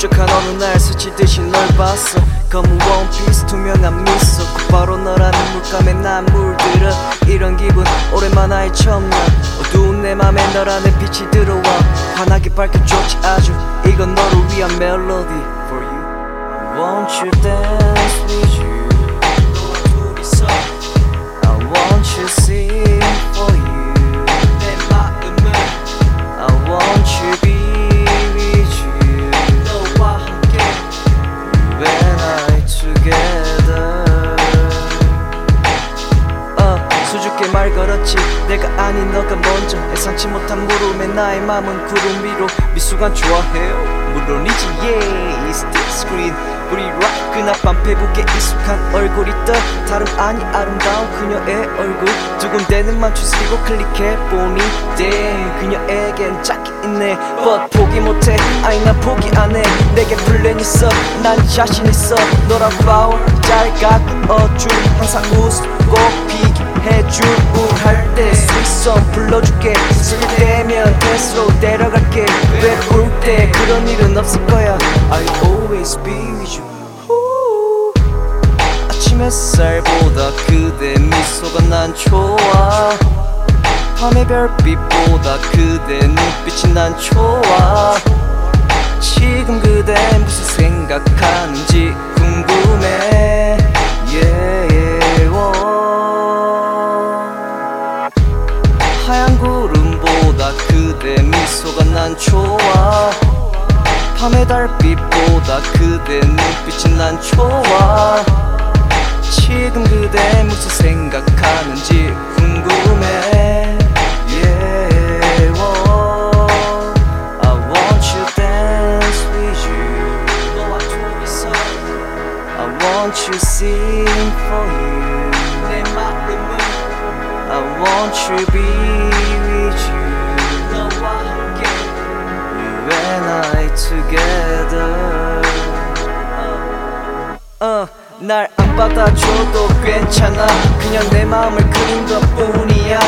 부족한 어느 날 스치듯이 널 봤어. 검은 원피스 투명한 미소. 곧바로 너라는 물감에 난 물들어 이런 기분 오랜만에 처음 나. 어두운 내 맘에 너라는 빛이 들어와. 환하게 밝혀줬지 아주. 이건 너를 위한 멜로디 for you. Won't you dance with you 먼저 예상치 못한 물음에 나의 맘은 구름 위로 미숙한 좋아해요. 물론이지 yeah it's the screen. 우리 right 그나밤 페북에 익숙한 얼굴이 떠 다름 아니 아름다운 그녀의 얼굴. 두근대는 맘추 쓰고 클릭해보니 damn 그녀에겐 짝이 있네. But 포기 못해 아니 난 포기 안해. 내게 플랜 있어 난 자신 있어. 너랑 파워 잘 가꾸어줄. 항상 웃고 피기 해줄 우할 때 스윗송 불러줄게. 쓸 때면 데스로 데려갈게. 외로울 때 그런 일은 없을 거야. I'll always be with you. 후. 아침 햇살보다 그대 미소가 난 좋아. 밤의 별빛보다 그대 눈빛이 난 좋아. 지금 그대 무슨 생각하는지 그대 미소가 난 좋아 밤의 달빛보다 그대 눈빛이 난 좋아 지금 그대 무슨 생각하는지 궁금해. I want you dance with you 너와 둘이서 I want you sing for you I want you be with 날 안 받아줘도 괜찮아. 그냥 내 마음을 그린 것 뿐이야.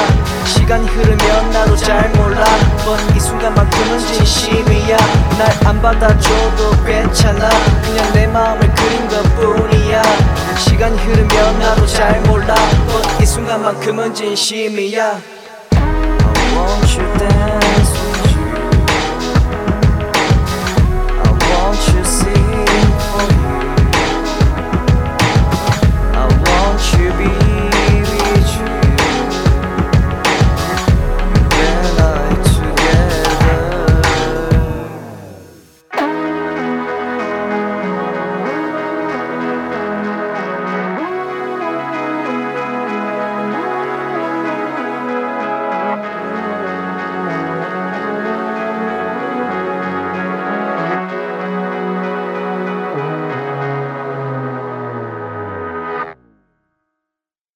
시간이 흐르면 나도 잘 몰라. 뻔이 순간만큼은 진심이야. 날 안 받아줘도 괜찮아. 그냥 내 마음을 그린 것 뿐이야. 시간이 흐르면 나도 잘 몰라. 뻔이 순간만큼은 진심이야. I want you dance